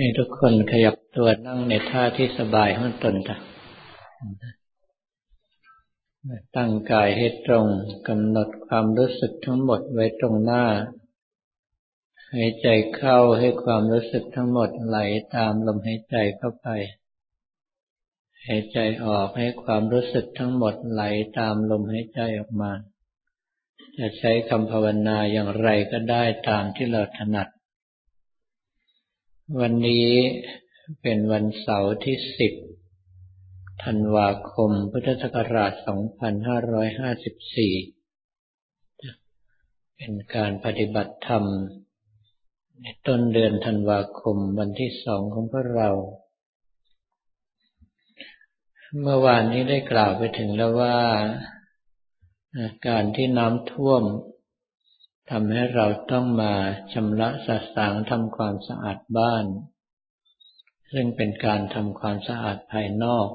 ให้ทุกคนขยับตัวนั่งในท่าที่สบายของตนจ้ะตั้งกายให้ตรงกำหนดความรู้สึกทั้งหมดไว้ตรงหน้าหายใจเข้าให้ความรู้สึกทั้งหมดไหลตามลมหายใจเข้าไปหายใจออกให้ความรู้สึกทั้งหมดไหลตามลมหายใจออกมา จะใช้คำภาวนาอย่างไรก็ได้ตามที่เราถนัด วันนี้เป็นวันเสาร์ที่สิบธันวาคม พุทธศักราช 2554 เป็นการปฏิบัติธรรม ในต้นเดือนธันวาคมวันที่สองของพวกเรา เมื่อวานนี้ได้กล่าวไปถึงแล้วว่า การที่น้ำท่วม ทำให้เราต้องมาชำระสะสางทำความสะอาดบ้าน ซึ่งเป็นการทำความสะอาดภายนอก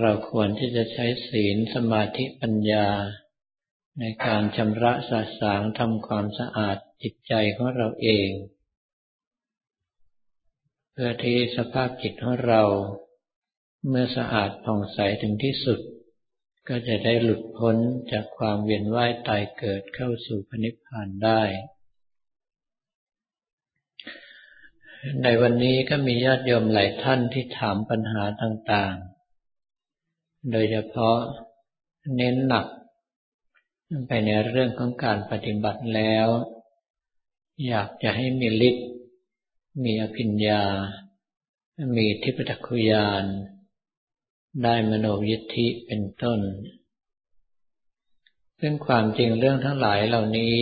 เราควรที่จะใช้ศีลสมาธิปัญญา ในการชำระสะสางทำความสะอาดจิตใจของเราเอง เพื่อที่สภาพจิตของเรา เมื่อสะอาดผ่องใสถึงที่สุด ก็จะได้หลุดพ้นจากความเวียนว่ายตายเกิดเข้าสู่พนิพพานได้ ในวันนี้ก็มีญาติโยมหลายท่านที่ถามปัญหาต่างๆ โดยเฉพาะเน้นหนัก ไปในเรื่องของการปฏิบัติแล้ว อยากจะให้มีฤทธิ์มีอภิญญา มีทิพตคุยาน ได้มโนยิทธิเป็นต้น ซึ่งความจริงเรื่องทั้งหลายเหล่านี้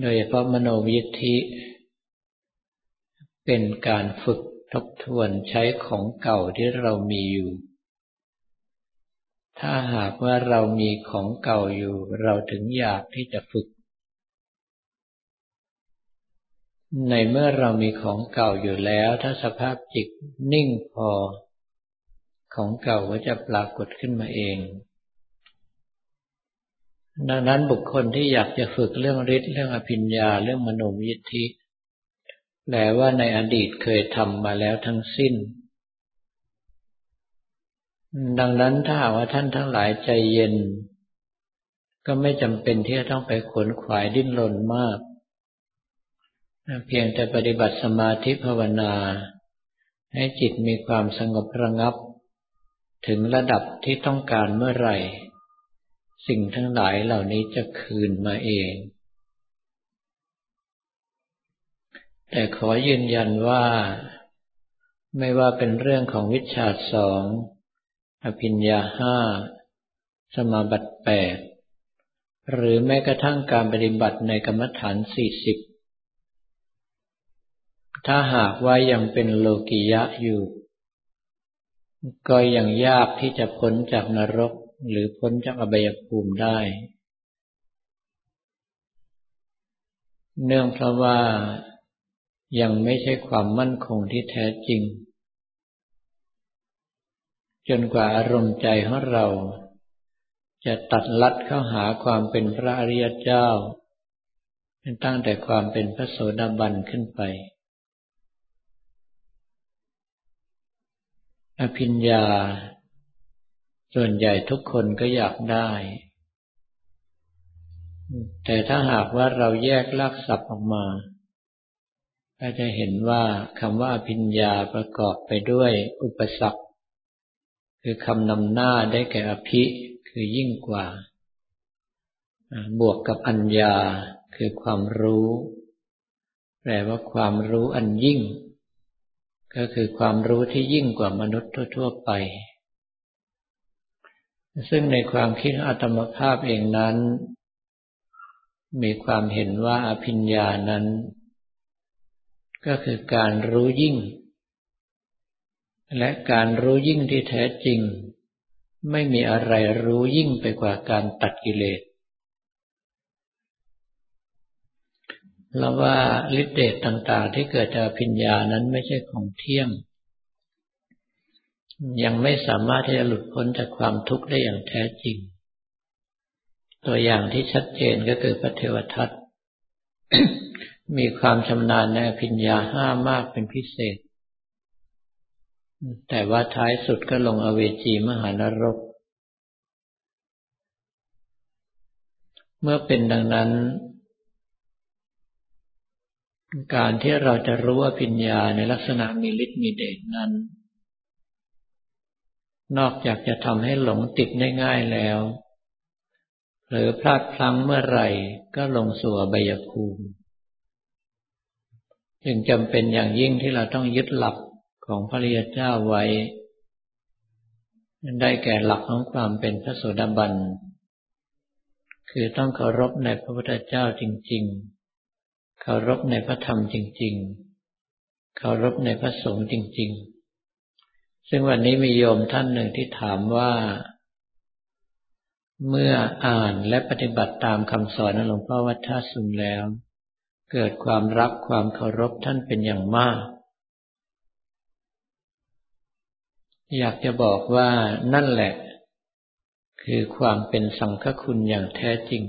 โดยเฉพาะมโนยิทธิ เป็นการฝึกทบทวนใช้ของเก่าที่เรามีอยู่ ถ้าหากว่าเรามีของเก่าอยู่ เราถึงอยากที่จะฝึก ในเมื่อเรามีของเก่าอยู่แล้ว ถ้าสภาพจิตนิ่งพอ ของเก่าก็จะปรากฏขึ้นมาเอง ดังนั้นบุคคลที่อยากจะฝึกเรื่องฤทธิ์เรื่องอภิญญาเรื่องมโนวิธิแปลว่าในอดีตเคยทำมาแล้วทั้งสิ้น ดังนั้นถ้าหากว่าท่านทั้งหลายใจเย็น ก็ไม่จำเป็นที่จะต้องไปขวนขวายดิ้นรนมาก เพียงแต่ปฏิบัติสมาธิภาวนา ให้จิตมีความสงบระงับ ถึงระดับที่ต้องการเมื่อไหร่ สิ่งทั้งหลายเหล่านี้จะคืนมาเอง แต่ขอยืนยันว่า ไม่ว่าเป็นเรื่องของวิชาสอง อภิญญาห้า สมาบัติแปด หรือแม้กระทั่งการปฏิบัติในกรรมฐานสี่สิบ ถ้าหากว่ายังเป็นโลกิยะอยู่ ก็ยังยากที่จะพ้นจากนรกหรือพ้นจากอบายภูมิได้ เนื่องเพราะว่ายังไม่ใช่ความมั่นคงที่แท้จริง จนกว่าอารมณ์ใจของเรา จะตัดลัดเข้าหาความเป็นพระอริยเจ้าตั้งแต่ความเป็นพระโสดาบันขึ้นไป อภิญญา ส่วนใหญ่ทุกคนก็อยากได้ แต่ถ้าหากว่าเราแยกลักศัพท์ออกมา ก็จะเห็นว่าคำว่าอภิญญาประกอบไปด้วยอุปสรรคคือคำนำหน้าได้แก่อภิ คือยิ่งกว่า บวกกับอัญญาคือความรู้ แปลว่าความรู้อันยิ่ง ก็คือความรู้ที่ยิ่งกว่ามนุษย์ทั่ว ๆ ไป ซึ่งในความคิดอัตมภาพเองนั้น มีความเห็นว่าอภิญญานั้น ก็คือการรู้ยิ่ง และการรู้ยิ่งที่แท้จริง ไม่มีอะไรรู้ยิ่งไปกว่าการตัดกิเลส แล้วว่าฤทธิเดชต่างๆ ที่เกิดจากพิญญานั้นไม่ใช่ของเที่ยง ยังไม่สามารถที่จะหลุดพ้นจากความทุกข์ได้อย่างแท้จริง ตัวอย่างที่ชัดเจนก็คือพระเทวทัตมีความชำนาญในพิญญาห้ามากเป็นพิเศษ แต่ว่าท้ายสุดก็ลงอเวจีมหานรก เมื่อเป็นดังนั้น การที่เราจะรู้ว่าพิญญาในลักษณะมีฤทธิ์มีเดชนั้น นอกจากจะทำให้หลงติดได้ง่ายแล้วหรือพลาดพลั้งเมื่อไหร่ก็ลงสู่อบายภูมิจึงจำเป็นอย่างยิ่งที่เราต้องยึดหลักของพระริยเจ้าไว้ ได้แก่หลักของความเป็นพระโสดาบัน คือต้องเคารพในพระพุทธเจ้าจริง ๆ เคารพในพระธรรมจริง ๆ เคารพในพระสงฆ์จริง ๆ ซึ่งวันนี้มีโยมท่านหนึ่งที่ถามว่า เมื่ออ่านและปฏิบัติตามคำสอนของหลวงพ่อวัดท่าสุนแล้ว เกิดความรักความเคารพท่านเป็นอย่างมากอยากจะบอกว่านั่นแหละ คือความเป็นสังฆคุณอย่างแท้จริง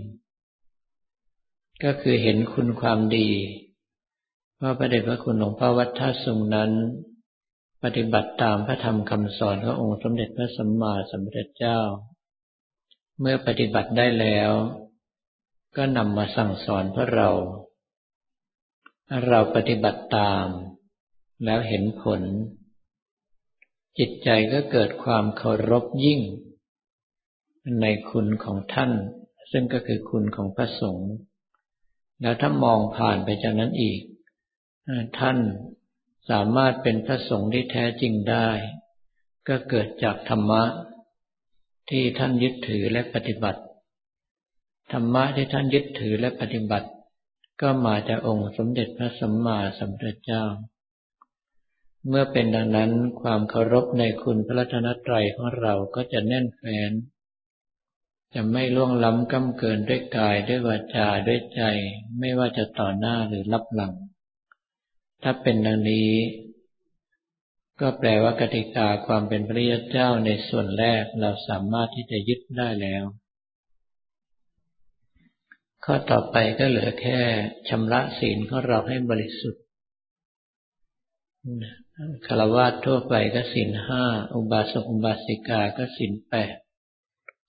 ก็คือเห็นคุณความดี ว่าพระเดชพระคุณหลวงพ่อวัดท่าสุงนั้น ปฏิบัติตามพระธรรมคำสอนขององค์สมเด็จพระสัมมาสัมพุทธเจ้า เมื่อปฏิบัติได้แล้ว ก็นำมาสั่งสอนพระเรา เราปฏิบัติตาม แล้วเห็นผล จิตใจก็เกิดความเคารพยิ่ง ในคุณของท่าน ซึ่งก็คือคุณของพระสงฆ์ แล้วถ้ามองผ่านไปจากนั้นอีก ท่านสามารถเป็นพระสงฆ์ที่แท้จริงได้ ก็เกิดจากธรรมะ ที่ท่านยึดถือและปฏิบัติ ธรรมะที่ท่านยึดถือและปฏิบัติ ก็มาจากองค์สมเด็จพระสัมมาสัมพุทธเจ้า เมื่อเป็นดังนั้นความเคารพในคุณพระรัตนตรัยของเราก็จะแน่นแฟ้น จะไม่ล่วงล้ำก้ำเกินด้วยกายด้วยวาจาด้วยใจ ไม่ว่าจะต่อหน้าหรือรับหลัง ถ้าเป็นดังนี้ ก็แปลว่ากติกาความเป็นพระยาเจ้าในส่วนแรกเราสามารถที่จะยึดได้แล้ว ข้อต่อไปก็เหลือแค่ชำระศีลของเราให้บริสุทธิ์คารวะทั่วไปก็ศีลห้าอุบาสกอุบาสิกาก็ศีลแปด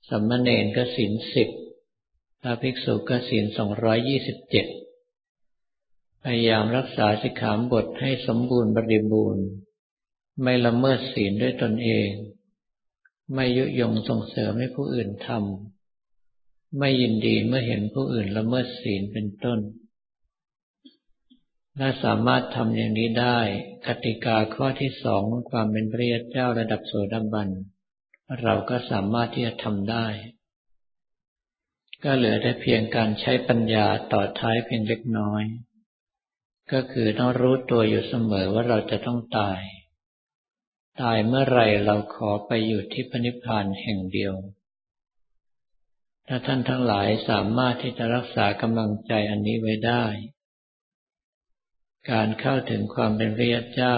สัมมาเนนก็ศีลสิบพระภิกษุก็ศีลสองร้อยยี่สิบเจ็ดพยายามรักษาสิกขาบทให้สมบูรณ์บริบูรณ์ ไม่ละเมิดศีลด้วยตนเอง ไม่ยุยงส่งเสริมให้ผู้อื่นทำไม่ยินดีเมื่อเห็นผู้อื่นละเมิดศีลเป็นต้น ถ้าสามารถทำอย่างนี้ได้กติกาข้อที่สองความเป็นพระเจ้าระดับโสดาบัน เราก็สามารถที่จะทำได้ ก็เหลือแต่เพียงการใช้ปัญญาต่อท้ายเพียงเล็กน้อย ก็คือต้องรู้ตัวอยู่เสมอว่าเราจะต้องตาย ตายเมื่อไรเราขอไปอยู่ที่พนิพพานแห่งเดียว ถ้าท่านทั้งหลายสามารถที่จะรักษากำลังใจอันนี้ไว้ได้ การเข้าถึงความเป็นพระยเจ้า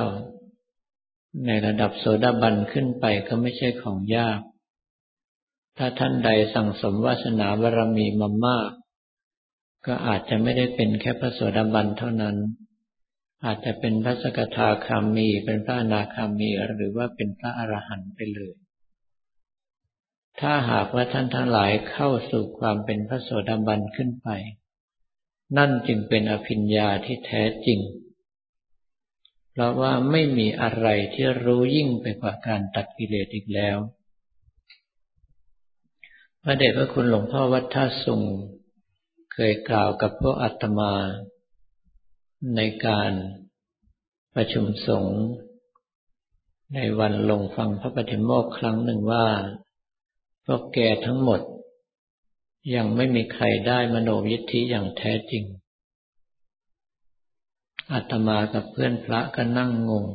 ในระดับโสดาบันขึ้นไปก็ไม่ใช่ของยาก ถ้าท่านใดสั่งสมวาสนาบารมีมามาก ก็อาจจะไม่ได้เป็นแค่พระโสดาบันเท่านั้น อาจจะเป็นพระสกทาคามี เป็นพระอนาคามี หรือว่าเป็นพระอรหันต์ไปเลย ถ้าหากว่าท่านทั้งหลายเข้าสู่ความเป็นพระโสดาบันขึ้นไป นั่นจึงเป็นอภิญญาที่แท้จริง เพราะว่าไม่มีอะไรที่รู้ยิ่งไปกว่าการตัดกิเลสอีกแล้ว พระเดชพระคุณหลวงพ่อวัดท่าสุงเคยกล่าวกับพวกอาตมา ในการประชุมสงฆ์ในวันลงฟังพระปฏิโมกครั้งหนึ่งว่า พวกแกทั้งหมด ยังไม่มีใครได้มโนยิทธิอย่างแท้จริง อาตมากับเพื่อนพระก็นั่งงง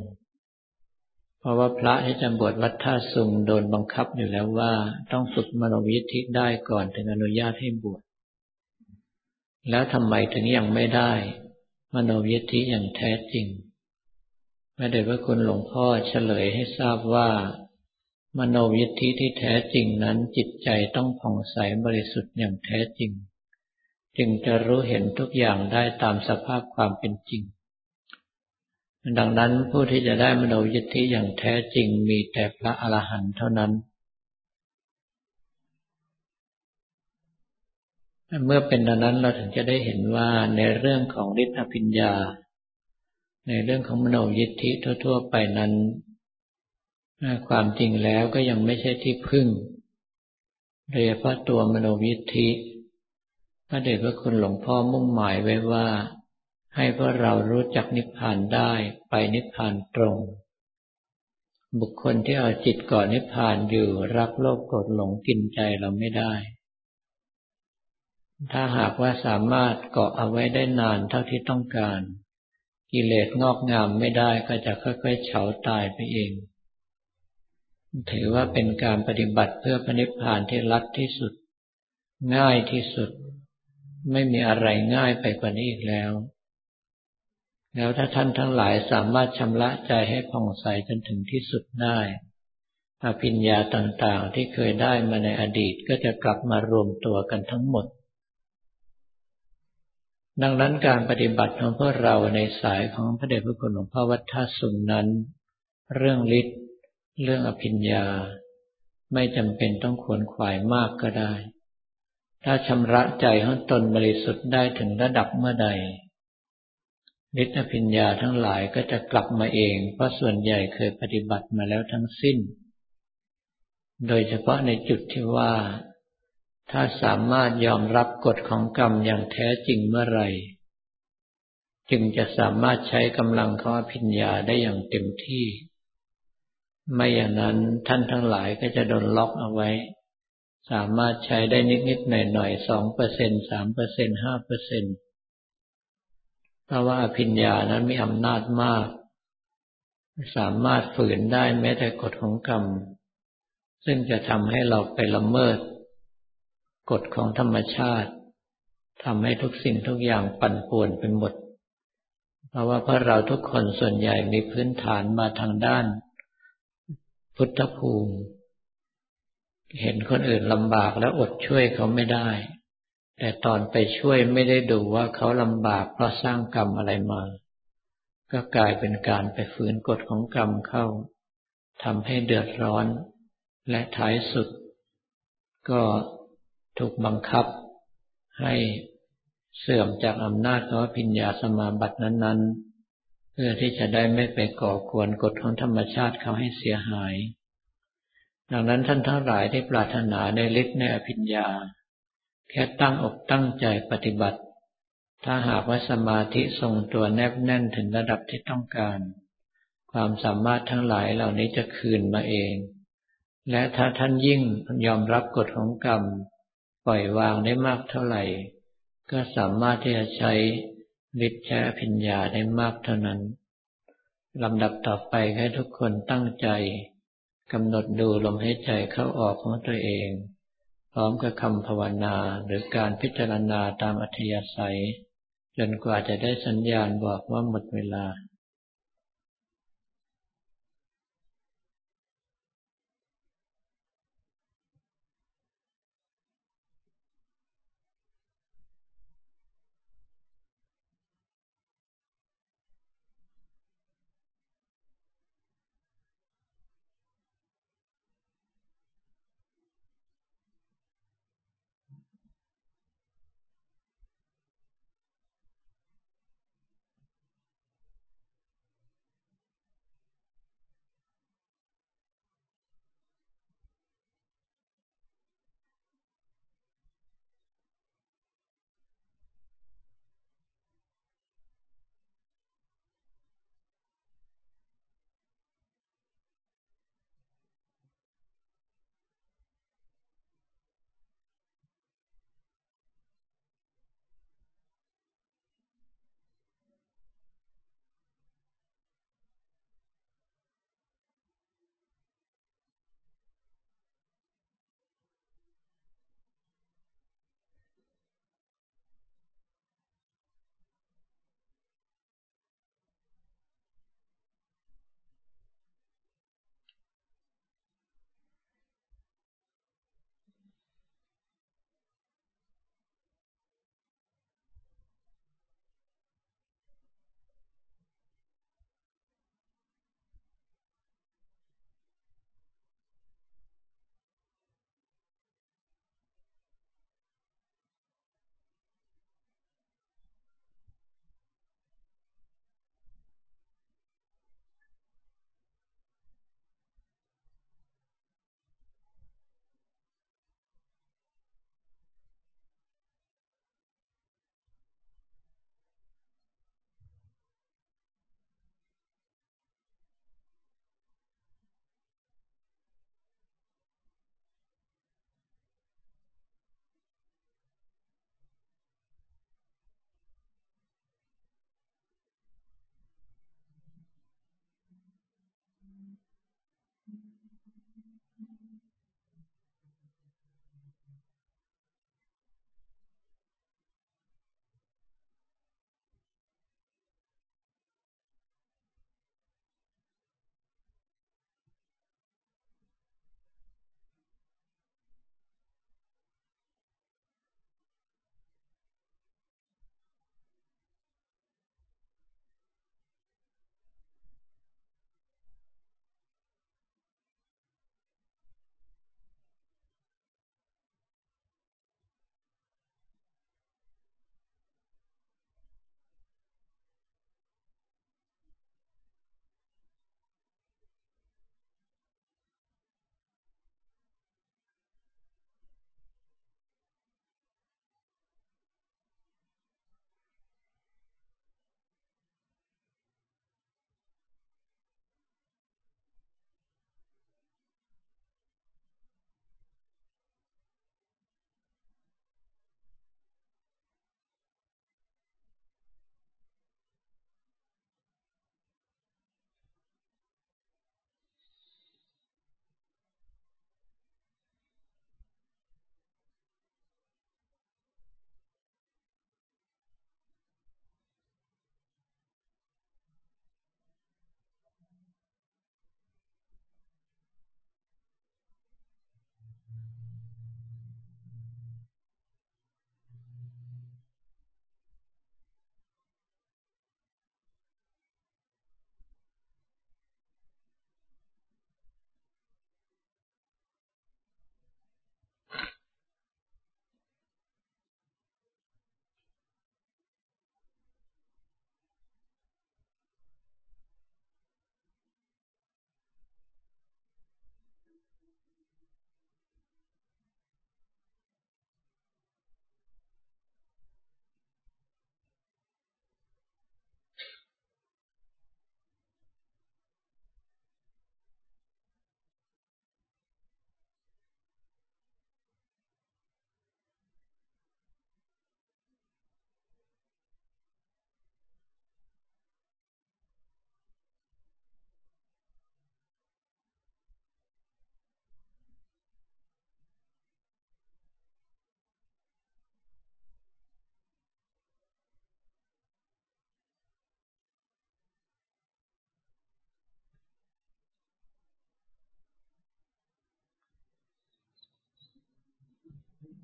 เพราะว่าพระที่จะบวชวัดท่าสุงโดนบังคับอยู่แล้วว่า ต้องฝึกมโนยิทธิได้ก่อนถึงอนุญาตให้บวช แล้วทำไมถึงยังไม่ได้ มโนยิทธิอย่างแท้จริงแม่เดชพระคุณหลวงพ่อเฉลยให้ทราบว่า มโนวิธิที่แท้จริงนั้นจิตใจต้องผ่องใสบริสุทธิ์อย่างแท้จริง จึงจะรู้เห็นทุกอย่างได้ตามสภาพความเป็นจริง ดังนั้นผู้ที่จะได้มโนยิทธิอย่างแท้จริงมีแต่พระอรหันต์เท่านั้น เมื่อเป็นดังนั้นเราถึงจะได้เห็นว่าในเรื่องของฤทธิอภิญญา ในเรื่องของมโนยิทธิทั่ว ๆ ไปนั้น ความจริงแล้วก็ยังไม่ใช่ที่พึ่ง โดยเฉพาะตัวมโนยิทธิพระเดชพระคุณหลวงพ่อมุ่งหมายไว้ว่า ให้พวกเรารู้จักนิพพานได้ไปนิพพานตรง บุคคลที่เอาจิตเก่อนิพพานอยู่รักโลภโกรธหลงกินใจเราไม่ได้ ถ้าหากว่าสามารถเกาะเอาไว้ได้นานเท่าที่ต้องการ กิเลสงอกงามไม่ได้ก็จะค่อยๆเฉาตายไปเอง ถือว่าเป็นการปฏิบัติเพื่อพระนิพพานที่รัดที่สุด ง่ายที่สุด ไม่มีอะไรง่ายไปกว่านี้อีกแล้ว แล้วถ้าท่านทั้งหลายสามารถชำระใจให้ผ่องใสจนถึงที่สุดได้ อภิญญาต่างๆที่เคยได้มาในอดีตก็จะกลับมารวมตัวกันทั้งหมด ดังนั้นการปฏิบัติของพวกเราในสายของพระเดชพระคุณหลวงพ่อวัดท่าสุงนั้น เรื่องฤทธิ์เรื่องอภิญญา ไม่จำเป็นต้องขวนขวายมากก็ได้ ถ้าชำระใจของตนบริสุทธิ์ได้ถึงระดับเมื่อใด ฤทธิพิญญาทั้งหลายก็จะกลับมาเอง เพราะส่วนใหญ่เคยปฏิบัติมาแล้วทั้งสิ้น โดยเฉพาะในจุดที่ว่า ถ้าสามารถยอมรับกฎของกรรมอย่างแท้จริงเมื่อไหร่ จึงจะสามารถใช้กำลังของอภิญญาได้อย่างเต็มที่ ไม่อย่างนั้นท่านทั้งหลายก็จะโดนล็อกเอาไว้ สามารถใช้ได้นิดๆหน่อยๆสองเปอร์เซ็นสามเปอร์เซ็นห้าเปอร์เซ็นต์ เพราะว่าอภิญญานั้นมีอำนาจมาก สามารถฝืนได้แม้แต่กฎของกรรม ซึ่งจะทำให้เราไปละเมิด กฎของธรรมชาติทำให้ทุกสิ่งทุกอย่างปั่นป่วนไปหมด เพราะว่าพระเราทุกคนส่วนใหญ่มีพื้นฐานมาทางด้าน พุทธภูมิ เห็นคนอื่นลำบากแล้วอดช่วยเขาไม่ได้ แต่ตอนไปช่วยไม่ได้ดูว่าเขาลำบากเพราะสร้างกรรมอะไรมา ก็กลายเป็นการไปฝืนกฎของกรรมเข้าทำให้เดือดร้อน และท้ายสุด ก็ถูกบังคับให้เสื่อมจากอำนาจของพิญญาสมาบัตินั้น ๆ เพื่อที่จะได้ไม่ไปก่อกวนกฎของธรรมชาติเขาให้เสียหาย ดังนั้นท่านทั้งหลายที่ปรารถนาในฤทธิ์ในอภิญญา แค่ตั้งอกตั้งใจปฏิบัติ ถ้าหากว่าสมาธิทรงตัวแนบแน่นถึงระดับที่ต้องการ ความสามารถทั้งหลายเหล่านี้จะคืนมาเอง และถ้าท่านยิ่งยอมรับกฎของกรรม ปล่อยวางได้มากเท่าไหร่ ก็สามารถที่จะใช้ฤทธิ์ใช้อภิญญาได้มากเท่านั้นลำดับต่อไปให้ทุกคนตั้งใจกำหนดดูลมหายใจเข้าออกของตัวเอง พร้อมกับคำภาวนาหรือการพิจารณาตามอัธยาศัย จนกว่าจะได้สัญญาณบอกว่าหมดเวลา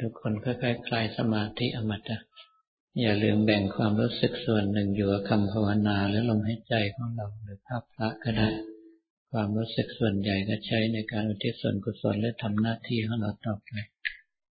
ทุกคนค่อยๆคลายสมาธิอมตะอย่าลืมแบ่งความรู้สึกส่วนหนึ่งอยู่กับคำภาวนาและลมหายใจของเราหรือภาพพระก็ได้ ความรู้สึกส่วนใหญ่ก็ใช้ในการอุทิศส่วนกุศลและทำหน้าที่ของเราต่อไป